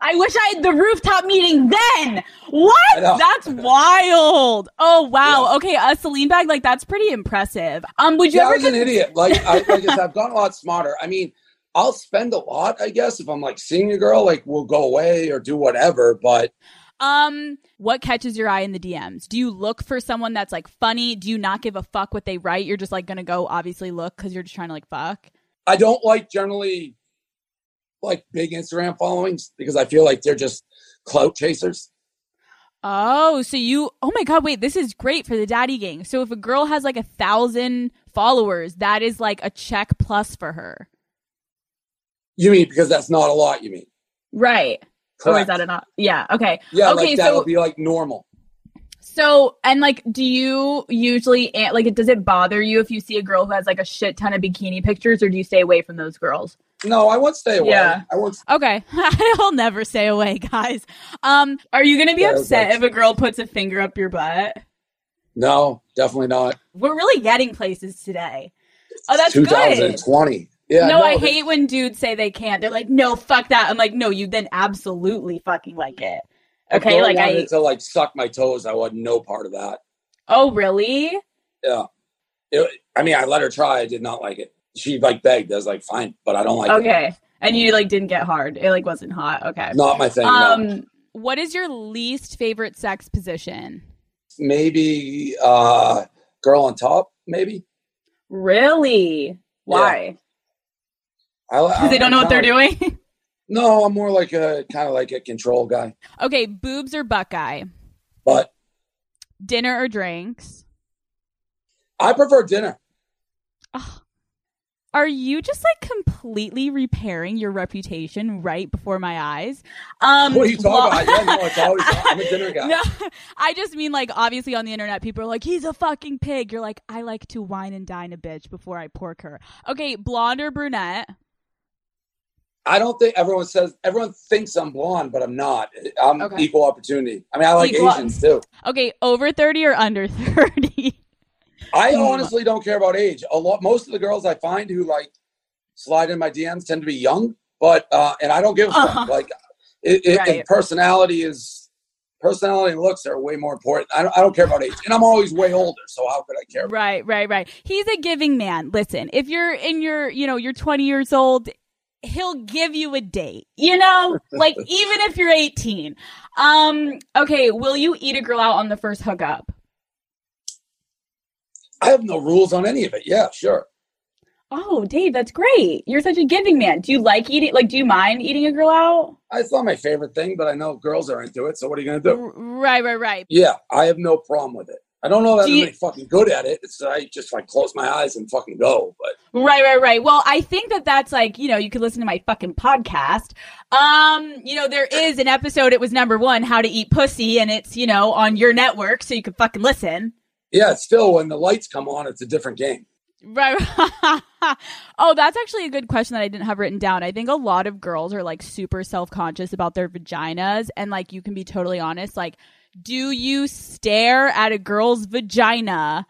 I wish I had the rooftop meeting then. What? That's wild. Oh wow. Okay, a Celine bag like that's pretty impressive. Um, would you Yeah, I ever was an idiot. Like I I said, I've gotten a lot smarter. I mean, I'll spend a lot, I guess, if I'm like seeing a girl, like we'll go away or do whatever. But Um, what catches your eye in the DMs? Do you look for someone that's like funny? Do you not give a fuck what they write? You're just like gonna go obviously look because you're just trying to like fuck. I don't like generally like big Instagram followings because I feel like they're just clout chasers. Oh, so you? Oh my god! Wait, this is great for the daddy gang. So if a girl has like a thousand followers, that is like a check plus for her. You mean because that's not a lot? You mean? right? Or is that enough? Yeah. Okay. yeah, okay, like that so- would be like normal. So, and like, do you usually like? Does it bother you if you see a girl who has like a shit ton of bikini pictures, or do you stay away from those girls? No, I won't stay away. Yeah. I won't. Okay, I'll never stay away, guys. Um, Are you gonna be Yeah, upset if a girl puts a finger up your butt? No, definitely not. We're really getting places today. Oh, that's good. 2020. Yeah. no, I hate when dudes say they can't. They're like, no, fuck that. I'm like, no, you then absolutely fucking like it. Okay, like I. wanted to like suck my toes. I want no part of that. Oh, really? Yeah. It, I mean, I let her try. I did not like it. She like begged. I was like, fine, but I don't like it. Okay. And you like didn't get hard. It like wasn't hot. Okay. Not my thing. no. Um. what is your least favorite sex position? Maybe uh girl on top. Maybe. Really? Why? I, Because they don't know what they're doing. No, I'm more like a kind of like a control guy. Okay, boobs or Buckeye, But dinner or drinks. I prefer dinner. Ugh. Are you just like completely repairing your reputation right before my eyes? Um. What are you well- talking about? Yeah, no, it's always I'm a dinner guy. No, I just mean like obviously on the internet, people are like, he's a fucking pig. You're like, I like to wine and dine a bitch before I pork her. Okay, blonde or brunette? I don't think everyone says everyone thinks I'm blonde, but I'm not. I'm Okay. equal opportunity. I mean, I like Equal- Asians too. Okay, over 30 or under 30? I Hmm. honestly don't care about age. A lot, most of the girls I find who like slide in my DMs tend to be young, but uh, and I don't give a fuck. Uh-huh. Like, it, it, Right. and personality is personality and looks are way more important. I don't, I don't care about age, and I'm always way older, so how could I care? Right, right, right. He's a giving man. Listen, if you're in your, you know, you're 20 years old, he'll give you a date. You know, like even if you're 18. Um. Okay. Will you eat a girl out on the first hookup? I have no rules on any of it. Yeah, sure. Oh, Dave, that's great. You're such a giving man. Do you like eating? Like, do you mind eating a girl out? It's not my favorite thing, but I know girls are into it. So what are you gonna do? Right, right, right. Yeah, I have no problem with it. I don't know that Do I'm you- really fucking good at it. It's I just like close my eyes and fucking go. But Right, right, right. Well, I think that that's like, you know, you could listen to my fucking podcast. Um, you know, there is an episode, it was number one, How to Eat Pussy, and it's, you know, on your network, so you can fucking listen. yeah, still when the lights come on, it's a different game. Right. oh, that's actually a good question that I didn't have written down. I think a lot of girls are like super self conscious about their vaginas. And like, you can be totally honest. Like, do you stare at a girl's vagina?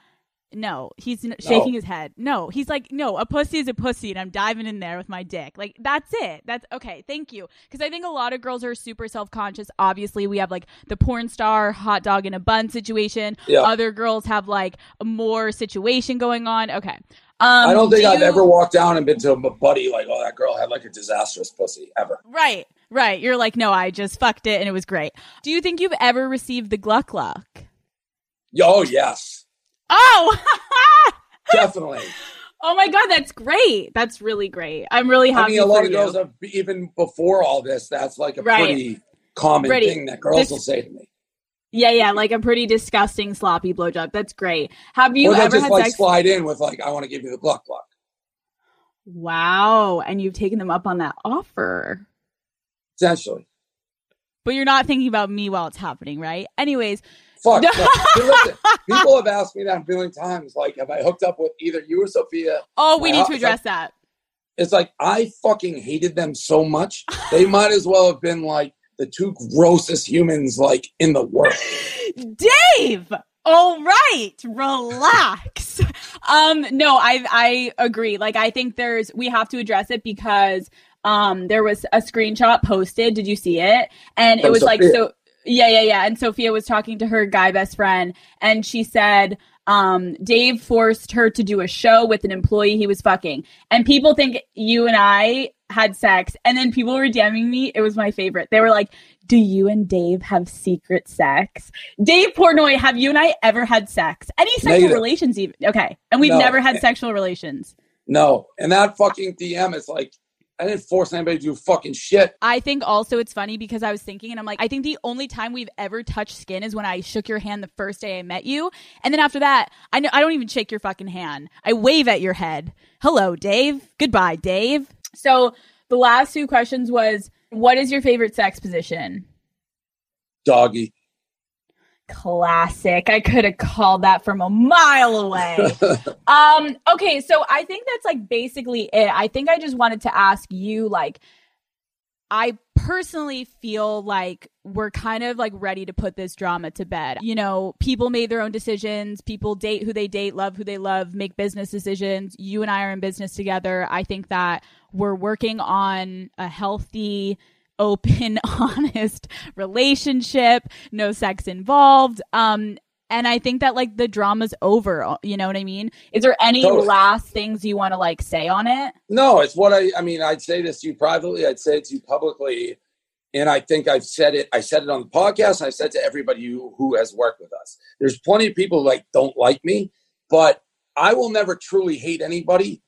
No, he's n- shaking his head. No, he's like, no, a pussy is a pussy, and I'm diving in there with my dick. Like, that's it. That's okay. Thank you. Because I think a lot of girls are super self conscious. Obviously, we have like the porn star hot dog in a bun situation. Yeah. Other girls have like more situation going on. Okay. Um, I don't think do I've you- ever walked down and been to a buddy like, oh, that girl had like a disastrous pussy ever. Right, right. You're like, no, I just fucked it and it was great. Do you think you've ever received the Gluck? Yeah, Oh yes, Oh, Definitely. oh my god, that's great. That's really great. I'm really happy. I mean, a lot of girls have even before all this. That's like a Right. pretty common Pretty- thing that girls this- will say to me. Yeah, yeah, like a pretty disgusting sloppy blowjob. That's great. Have you or ever just had like sex? slide in with like, "I want to give you the gluck gluck." Wow, and you've taken them up on that offer. Essentially, But you're not thinking about me while it's happening, right? Anyways, fuck. No. no. Listen, people have asked me that a billion times. Like, have I hooked up with either you or Sophia? oh, we need to address that. It's like I fucking hated them so much. They might as well have been like the two grossest humans like in the world. Dave. All right, relax. Um, no, I I agree. Like I think there's we have to address it because um there was a screenshot posted. Did you see it? And it was like so yeah, yeah, yeah. And Sophia was talking to her guy best friend and she said um Dave forced her to do a show with an employee he was fucking. And people think you and I had sex and then people were DMing me. It was my favorite. They were like, "Do you and Dave have secret sex?" Dave Portnoy, have you and I ever had sex? Any sexual Negative. relations even? Okay. And we've No. never had sexual relations. No, and that fucking DM is like, I didn't force anybody to do fucking shit. I think also it's funny because I was thinking and I'm like, I think the only time we've ever touched skin is when I shook your hand the first day I met you. And then after that, I know I don't even shake your fucking hand. I wave at your head. Hello, Dave. Goodbye, Dave. So the last two questions was what is your favorite sex position? Doggy. Classic. I could have called that from a mile away. um, okay, so I think that's like basically it. I think I just wanted to ask you like I personally feel like we're kind of like ready to put this drama to bed. You know, people made their own decisions. People date who they date, love who they love, make business decisions. You and I are in business together. I think that we're working on a healthy, open, honest relationship, no sex involved. Um, and I think that like the drama's over. You know what I mean? is there any Totally. last things you want to like say on it? No, it's what I. I mean, I'd say this to you privately. I'd say it to you publicly, and I think I've said it. I said it on the podcast. I said to everybody who, who has worked with us. There's plenty of people who, like don't like me, but I will never truly hate anybody,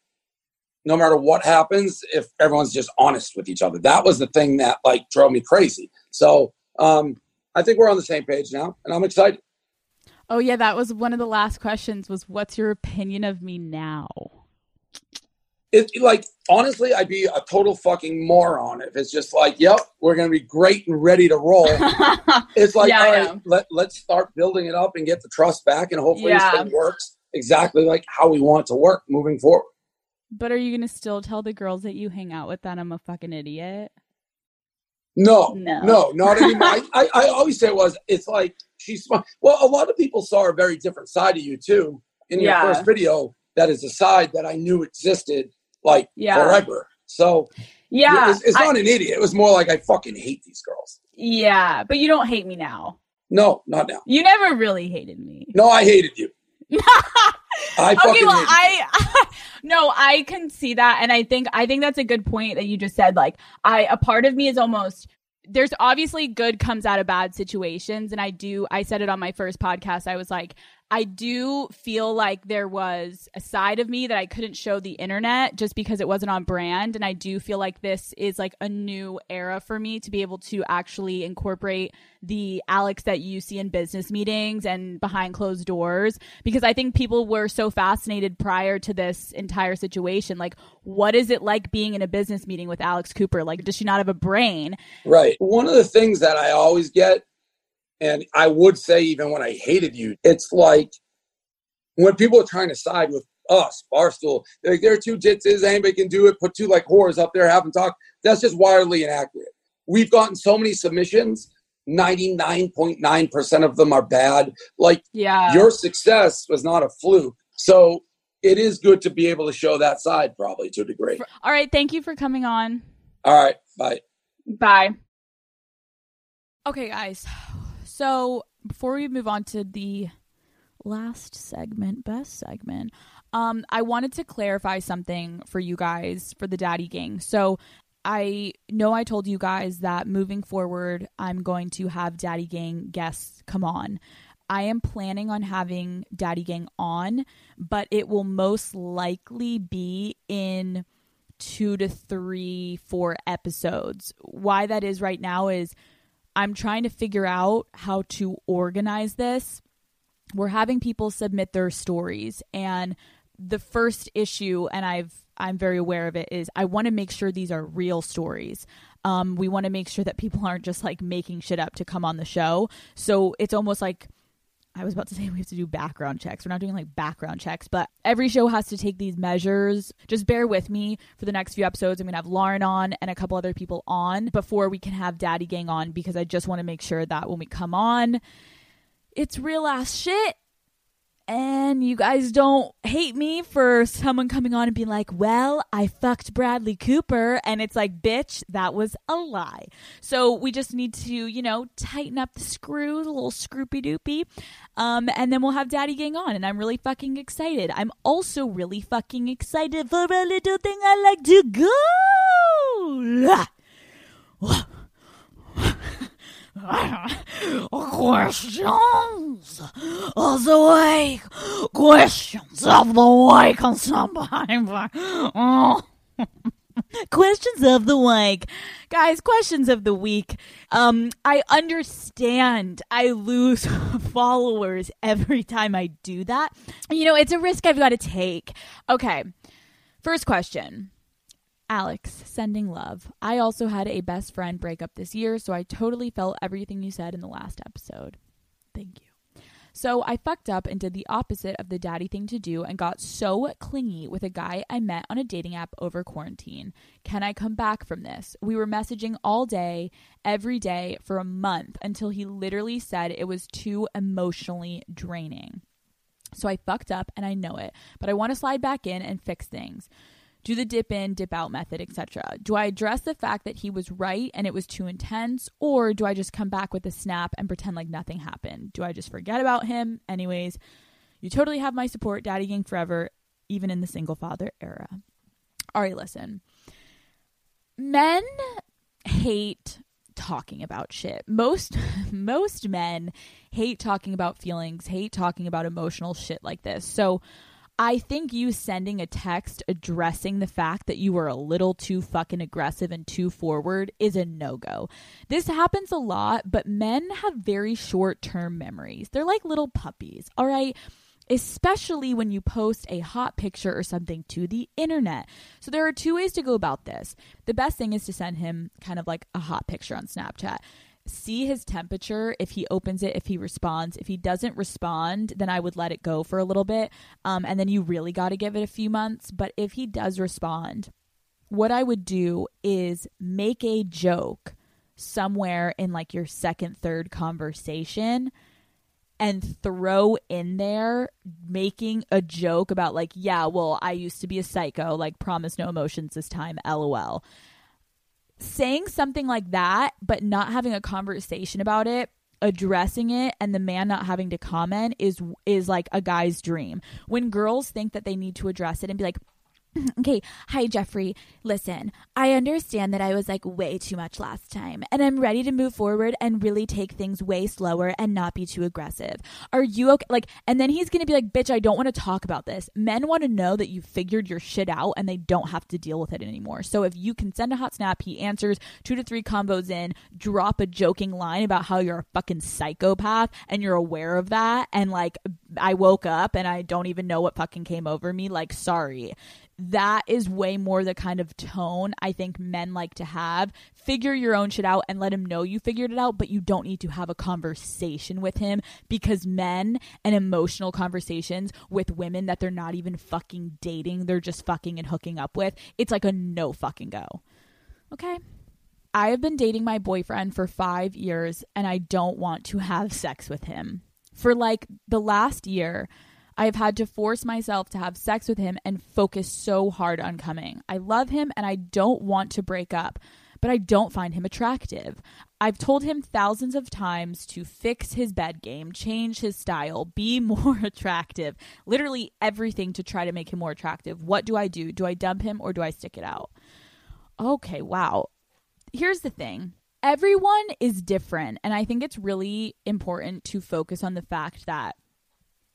no matter what happens. If everyone's just honest with each other, that was the thing that like drove me crazy. So um, I think we're on the same page now, and I'm excited. Oh yeah, that was one of the last questions was what's your opinion of me now? it like honestly, I'd be a total fucking moron if it's just like, yep, we're gonna be great and ready to roll. It's like, Yeah, all right, let let's start building it up and get the trust back, and hopefully Yeah. this thing works exactly like how we want it to work moving forward. But are you gonna still tell the girls that you hang out with that I'm a fucking idiot? No, No. no, not anymore. I, I, I always say it was. It's like she's smart. Well, a lot of people saw a very different side of you too in your Yeah. first video. That is a side that I knew existed like Yeah. forever. So yeah. it's, it's I- not an idiot. It was more like I fucking hate these girls. yeah, but you don't hate me now. No, not now. You never really hated me. No, I hated you. I okay, well. I no, I can see that, and I think I think that's a good point that you just said. Like, I a part of me is almost There's obviously good comes out of bad situations, and I do. I said it on my first podcast. I was like, I do feel like there was a side of me that I couldn't show the internet just because it wasn't on brand, and I do feel like this is like a new era for me to be able to actually incorporate the Alex that you see in business meetings and behind closed doors because I think people were so fascinated prior to this entire situation. Like, what is it like being in a business meeting with Alex Cooper? Like, does she not have a brain? Right. One of the things that I always get, and I would say even when I hated you, it's like when people are trying to side with us, Barstool, they're like, there are two jitzes, anybody can do it, put two like whores up there, have them talk. That's just wildly inaccurate. We've gotten so many submissions, 99.9% of them are bad. Like yeah. your success was not a fluke. So it is good to be able to show that side probably to a degree. All right. Thank you for coming on. All right. Bye. Bye. Okay, guys. So before we move on to the last segment, best segment, um, I wanted to clarify something for you guys for the Daddy Gang. So I know I told you guys that moving forward, I'm going to have Daddy Gang guests come on. I am planning on having Daddy Gang on, but it will most likely be in two to three, four episodes. Why that is right now is I'm trying to figure out how to organize this. We're having people submit their stories and the first issue and I've I'm very aware of it is I want to make sure these are real stories. Um, we want to make sure that people aren't just like making shit up to come on the show. So it's almost like I was about to say we have to do background checks. We're not doing like background checks, but every show has to take these measures. Just bear with me for the next few episodes. I'm going to have Lauren on and a couple other people on before we can have Daddy Gang on because I just want to make sure that when we come on, it's real ass shit and you guys don't hate me for someone coming on and being like, well, I fucked Bradley Cooper. And it's like, bitch, that was a lie. So we just need to, you know, tighten up the screws, a little scroopy doopy. Um, and then we'll have Daddy Gang on. And I'm really fucking excited. I'm also really fucking excited for a little thing I like to go. Questions of the week. Questions of the week on somebody. Questions of the week. Guys, questions of the week. Um, I understand I lose followers every time I do that. You know, it's a risk I've got to take. Okay. First question. Alex, sending love. I also had a best friend breakup this year, so I totally felt everything you said in the last episode. Thank you. So I fucked up and did the opposite of the daddy thing to do and got so clingy with a guy I met on a dating app over quarantine. Can I come back from this? We were messaging all day, every day for a month until he literally said it was too emotionally draining. So I fucked up and I know it, but I want to slide back in and fix things do the dip in, dip out method, etc. Do I address the fact that he was right and it was too intense, or do I just come back with a snap and pretend like nothing happened? Do I just forget about him? Anyways, you totally have my support, Daddy Gang forever, even in the single father era. All right, listen. Men hate talking about shit. Most most men hate talking about feelings, hate talking about emotional shit like this. So I think you sending a text addressing the fact that you were a little too fucking aggressive and too forward is a no go. This happens a lot, but men have very short term memories. They're like little puppies, all right? Especially when you post a hot picture or something to the internet. So, there are two ways to go about this. The best thing is to send him kind of like a hot picture on Snapchat see his temperature if he opens it if he responds. If he doesn't respond then i would let it go for a little bit um, and then you really got to give it a few months. But if he does respond what i would do is make a joke somewhere in like your second third conversation and throw in there making a joke about like yeah well i used to be a psycho like promise no emotions this time lol saying something like that, but not having a conversation about it addressing it and the man not having to comment is is like a guy's dream. When girls think that they need to address it and be like, okay, hi, Jeffrey. Listen, I understand that I was like way too much last time, and I'm ready to move forward and really take things way slower and not be too aggressive. Are you okay? Like, and then he's gonna be like, bitch, I don't want to talk about this. Men want to know that you figured your shit out and they don't have to deal with it anymore. So if you can send a hot snap, he answers two to three combos in, drop a joking line about how you're a fucking psychopath and you're aware of that, and like, I woke up and I don't even know what fucking came over me. Like, sorry that is way more the kind of tone I think men like to have. Figure your own shit out and let him know you figured it out, but you don't need to have a conversation with him because men and emotional conversations with women that they're not even fucking dating, they're just fucking and hooking up with, it's like a no fucking go. Okay? I have been dating my boyfriend for five years and I don't want to have sex with him. For like the last year, I have had to force myself to have sex with him and focus so hard on coming. I love him and I don't want to break up, but I don't find him attractive. I've told him thousands of times to fix his bed game, change his style, be more attractive, literally everything to try to make him more attractive. What do I do? Do I dump him or do I stick it out? Okay, wow. Here's the thing everyone is different. And I think it's really important to focus on the fact that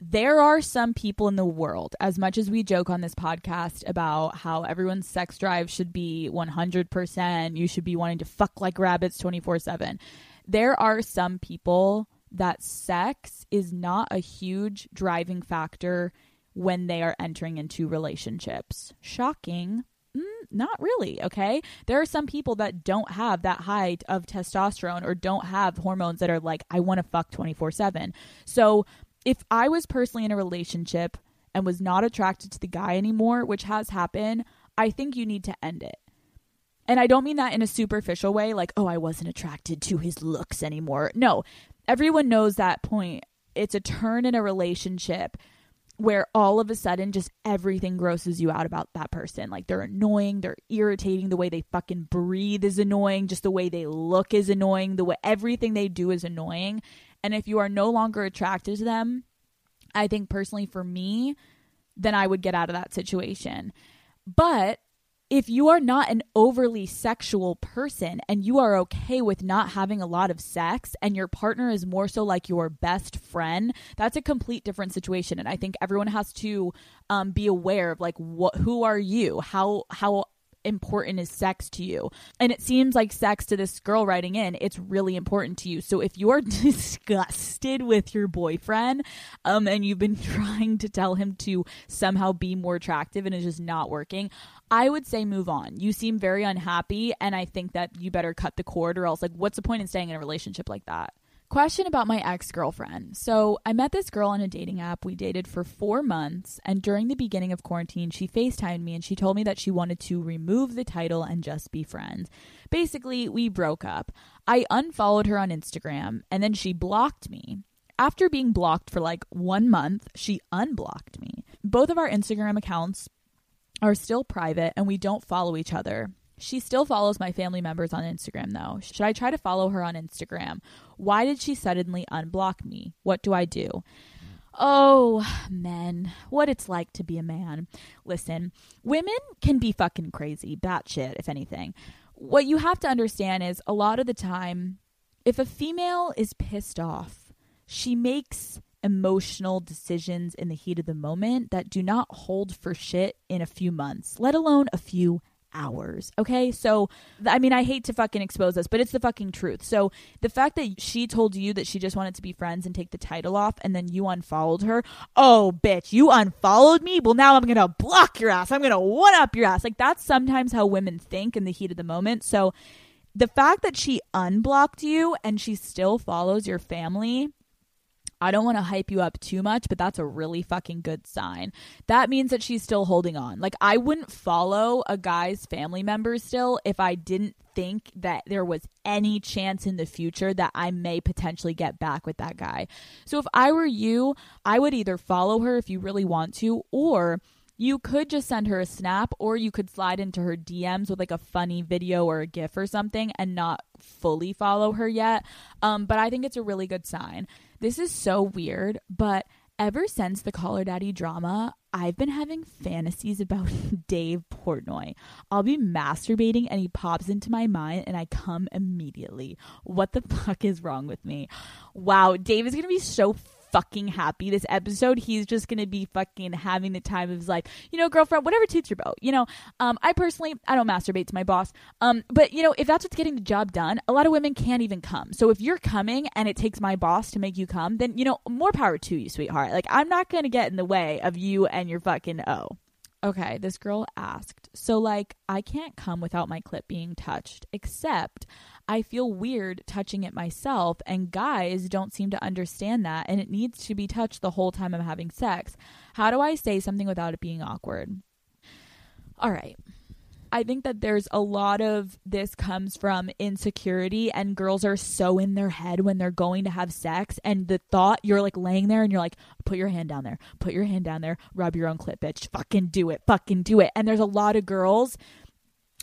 there are some people in the world, as much as we joke on this podcast about how everyone's sex drive should be 100%, you should be wanting to fuck like rabbits 24 7. There are some people that sex is not a huge driving factor when they are entering into relationships. Shocking. Mm, not really, okay? There are some people that don't have that high of testosterone or don't have hormones that are like, I want to fuck 24 7. So if I was personally in a relationship and was not attracted to the guy anymore, which has happened, I think you need to end it. And I don't mean that in a superficial way, like, oh, I wasn't attracted to his looks anymore. No, everyone knows that point. It's a turn in a relationship where all of a sudden just everything grosses you out about that person. Like they're annoying, they're irritating, the way they fucking breathe is annoying, just the way they look is annoying, the way everything they do is annoying. And if you are no longer attracted to them, I think personally for me, then I would get out of that situation. But if you are not an overly sexual person and you are okay with not having a lot of sex and your partner is more so like your best friend, that's a complete different situation. And I think everyone has to um, be aware of like what who are you? How how important is sex to you? And it seems like sex to this girl writing in, it's really important to you. So if you're disgusted with your boyfriend, um, and you've been trying to tell him to somehow be more attractive and it's just not working, I would say move on. You seem very unhappy, and I think that you better cut the cord, or else, like, what's the point in staying in a relationship like that? Question about my ex girlfriend. So, I met this girl on a dating app. We dated for four months, and during the beginning of quarantine, she FaceTimed me and she told me that she wanted to remove the title and just be friends. Basically, we broke up. I unfollowed her on Instagram, and then she blocked me. After being blocked for like one month, she unblocked me. Both of our Instagram accounts are still private and we don't follow each other. She still follows my family members on Instagram, though. Should I try to follow her on Instagram? Why did she suddenly unblock me? What do I do? Oh, men, what it's like to be a man. Listen, women can be fucking crazy, batshit, if anything. What you have to understand is a lot of the time, if a female is pissed off, she makes emotional decisions in the heat of the moment that do not hold for shit in a few months, let alone a few hours. Okay. So, I mean, I hate to fucking expose this, but it's the fucking truth. So, the fact that she told you that she just wanted to be friends and take the title off and then you unfollowed her, oh, bitch, you unfollowed me? Well, now I'm going to block your ass. I'm going to one up your ass. Like, that's sometimes how women think in the heat of the moment. So, the fact that she unblocked you and she still follows your family I don't want to hype you up too much, but that's a really fucking good sign. That means that she's still holding on. Like, I wouldn't follow a guy's family members still if I didn't think that there was any chance in the future that I may potentially get back with that guy. So, if I were you, I would either follow her if you really want to, or you could just send her a snap or you could slide into her DMs with like a funny video or a GIF or something and not fully follow her yet. Um, but I think it's a really good sign. This is so weird, but ever since the Call Daddy drama, I've been having fantasies about Dave Portnoy. I'll be masturbating and he pops into my mind and I come immediately. What the fuck is wrong with me? Wow, Dave is gonna be so fucking happy this episode. He's just gonna be fucking having the time of his life. You know, girlfriend, whatever toots your boat. You know, um, I personally I don't masturbate to my boss. Um, but you know, if that's what's getting the job done, a lot of women can't even come. So if you're coming and it takes my boss to make you come, then you know, more power to you, sweetheart. Like I'm not gonna get in the way of you and your fucking O. Okay, this girl asked, so like I can't come without my clip being touched, except I feel weird touching it myself, and guys don't seem to understand that, and it needs to be touched the whole time I'm having sex. How do I say something without it being awkward? All right. I think that there's a lot of this comes from insecurity, and girls are so in their head when they're going to have sex. And the thought you're like laying there and you're like, put your hand down there, put your hand down there, rub your own clit, bitch, fucking do it, fucking do it. And there's a lot of girls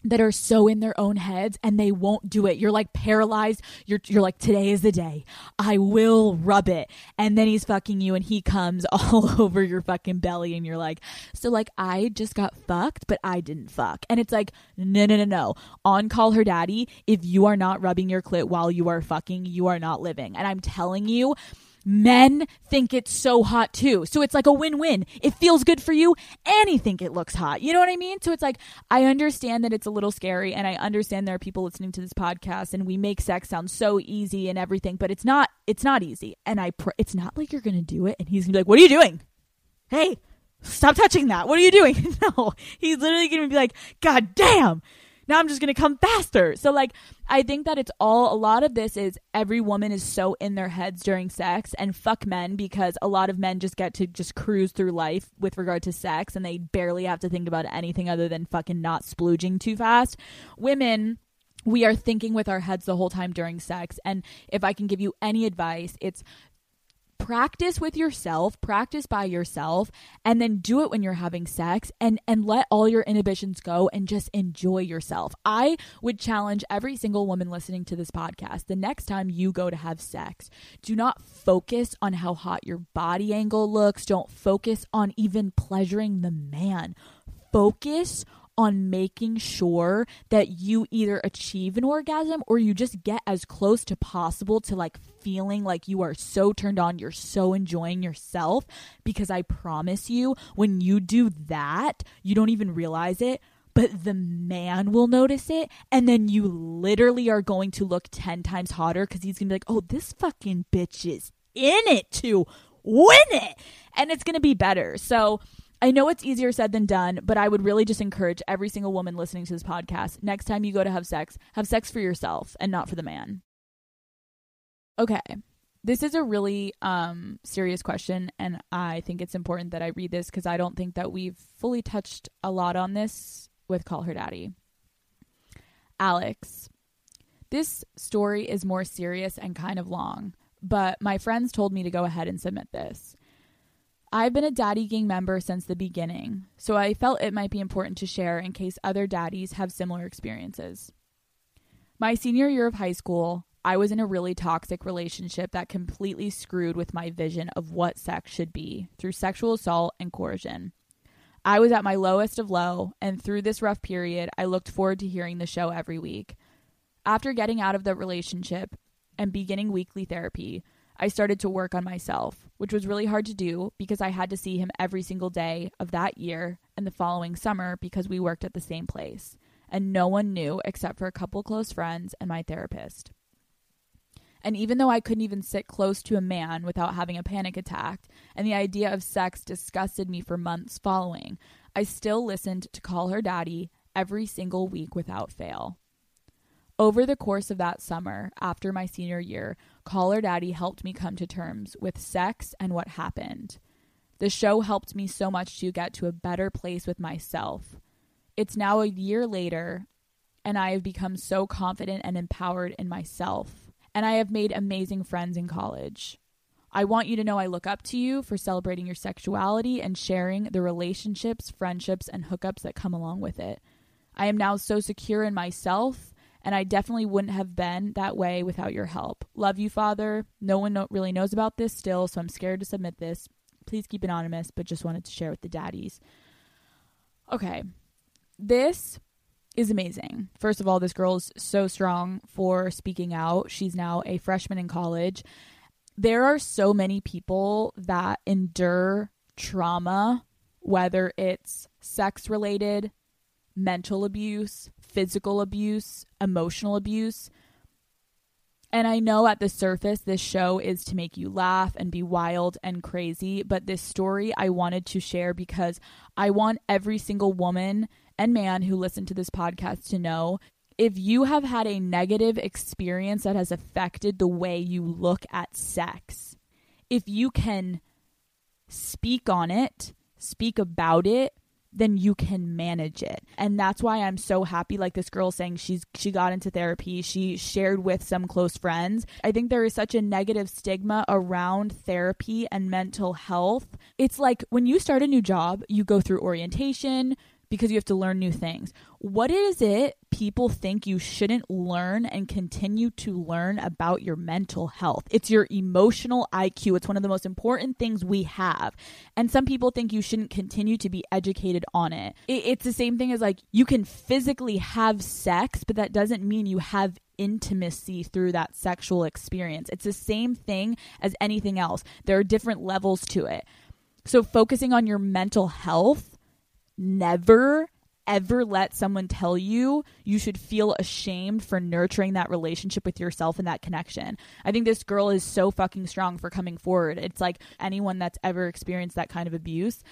that are so in their own heads and they won't do it. You're like paralyzed. You're you're like today is the day. I will rub it. And then he's fucking you and he comes all over your fucking belly and you're like, "So like I just got fucked, but I didn't fuck." And it's like, "No, no, no, no. On call her daddy, if you are not rubbing your clit while you are fucking, you are not living." And I'm telling you, men think it's so hot too. So it's like a win win. It feels good for you and you think it looks hot. You know what I mean? So it's like, I understand that it's a little scary and I understand there are people listening to this podcast and we make sex sound so easy and everything, but it's not, it's not easy. And I, pr- it's not like you're going to do it and he's going to be like, what are you doing? Hey, stop touching that. What are you doing? no, he's literally going to be like, God damn now I'm just going to come faster. So, like, I think that it's all a lot of this is every woman is so in their heads during sex and fuck men because a lot of men just get to just cruise through life with regard to sex and they barely have to think about anything other than fucking not splooging too fast. Women, we are thinking with our heads the whole time during sex. And if I can give you any advice, it's practice with yourself, practice by yourself, and then do it when you're having sex and and let all your inhibitions go and just enjoy yourself. I would challenge every single woman listening to this podcast. The next time you go to have sex, do not focus on how hot your body angle looks. Don't focus on even pleasuring the man. Focus on making sure that you either achieve an orgasm or you just get as close to possible to like feeling like you are so turned on, you're so enjoying yourself. Because I promise you, when you do that, you don't even realize it but the man will notice it. And then you literally are going to look 10 times hotter because he's gonna be like oh this fucking bitch is in it to win it. And it's gonna be better. So I know it's easier said than done, but I would really just encourage every single woman listening to this podcast next time you go to have sex, have sex for yourself and not for the man. Okay. This is a really um, serious question, and I think it's important that I read this because I don't think that we've fully touched a lot on this with Call Her Daddy. Alex, this story is more serious and kind of long, but my friends told me to go ahead and submit this. I've been a Daddy Gang member since the beginning, so I felt it might be important to share in case other daddies have similar experiences. My senior year of high school, I was in a really toxic relationship that completely screwed with my vision of what sex should be through sexual assault and coercion. I was at my lowest of low, and through this rough period, I looked forward to hearing the show every week. After getting out of the relationship and beginning weekly therapy, I started to work on myself, which was really hard to do because I had to see him every single day of that year and the following summer because we worked at the same place. And no one knew except for a couple close friends and my therapist. And even though I couldn't even sit close to a man without having a panic attack, and the idea of sex disgusted me for months following, I still listened to Call Her Daddy every single week without fail. Over the course of that summer, after my senior year, Call Her Daddy helped me come to terms with sex and what happened. The show helped me so much to get to a better place with myself. It's now a year later, and I have become so confident and empowered in myself. And I have made amazing friends in college. I want you to know I look up to you for celebrating your sexuality and sharing the relationships, friendships, and hookups that come along with it. I am now so secure in myself and I definitely wouldn't have been that way without your help. Love you, Father. No one no- really knows about this still, so I'm scared to submit this. Please keep anonymous, but just wanted to share with the daddies. Okay. This is amazing. First of all, this girl is so strong for speaking out. She's now a freshman in college. There are so many people that endure trauma, whether it's sex related, mental abuse, physical abuse, emotional abuse. And I know at the surface, this show is to make you laugh and be wild and crazy. But this story I wanted to share because I want every single woman and man who listen to this podcast to know if you have had a negative experience that has affected the way you look at sex, if you can speak on it, speak about it, then you can manage it. And that's why I'm so happy like this girl saying she's she got into therapy, she shared with some close friends. I think there is such a negative stigma around therapy and mental health. It's like when you start a new job, you go through orientation, because you have to learn new things. What is it people think you shouldn't learn and continue to learn about your mental health? It's your emotional IQ. It's one of the most important things we have. And some people think you shouldn't continue to be educated on it. It's the same thing as like you can physically have sex, but that doesn't mean you have intimacy through that sexual experience. It's the same thing as anything else. There are different levels to it. So focusing on your mental health never ever let someone tell you you should feel ashamed for nurturing that relationship with yourself and that connection. I think this girl is so fucking strong for coming forward. It's like anyone that's ever experienced that kind of abuse,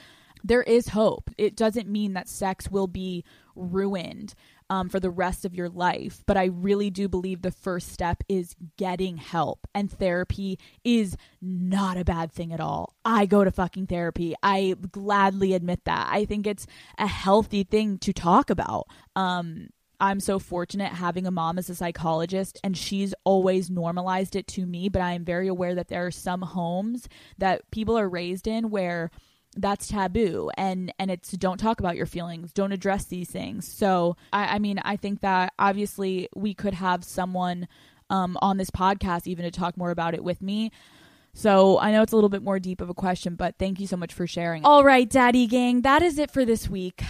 there is hope. It doesn't mean that sex will be ruined um, for the rest of your life. But I really do believe the first step is getting help. And therapy is not a bad thing at all. I go to fucking therapy. I gladly admit that. I think it's a healthy thing to talk about. Um, I'm so fortunate having a mom as a psychologist, and she's always normalized it to me. But I am very aware that there are some homes that people are raised in where that's taboo and and it's don't talk about your feelings don't address these things so i, I mean i think that obviously we could have someone um, on this podcast even to talk more about it with me so I know it's a little bit more deep of a question, but thank you so much for sharing. All right, Daddy Gang, that is it for this week.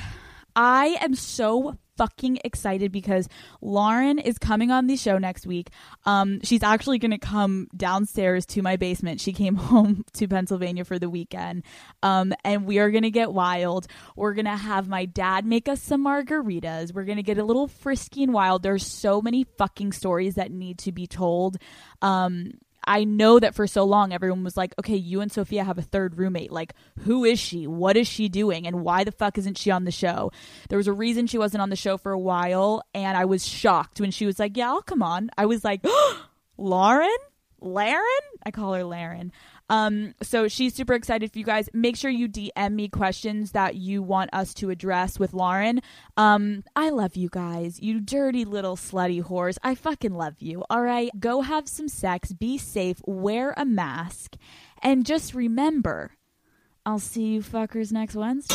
I am so fucking excited because Lauren is coming on the show next week. Um, she's actually going to come downstairs to my basement. She came home to Pennsylvania for the weekend. Um, and we are going to get wild. We're going to have my dad make us some margaritas. We're going to get a little frisky and wild. There's so many fucking stories that need to be told. Um, I know that for so long everyone was like, okay, you and Sophia have a third roommate. Like, who is she? What is she doing? And why the fuck isn't she on the show? There was a reason she wasn't on the show for a while. And I was shocked when she was like, yeah, I'll come on. I was like, Lauren? Laren? I call her Laren. Um, so she's super excited for you guys. Make sure you DM me questions that you want us to address with Lauren. Um, I love you guys, you dirty little slutty whores. I fucking love you. All right, go have some sex, be safe, wear a mask, and just remember, I'll see you fuckers next Wednesday.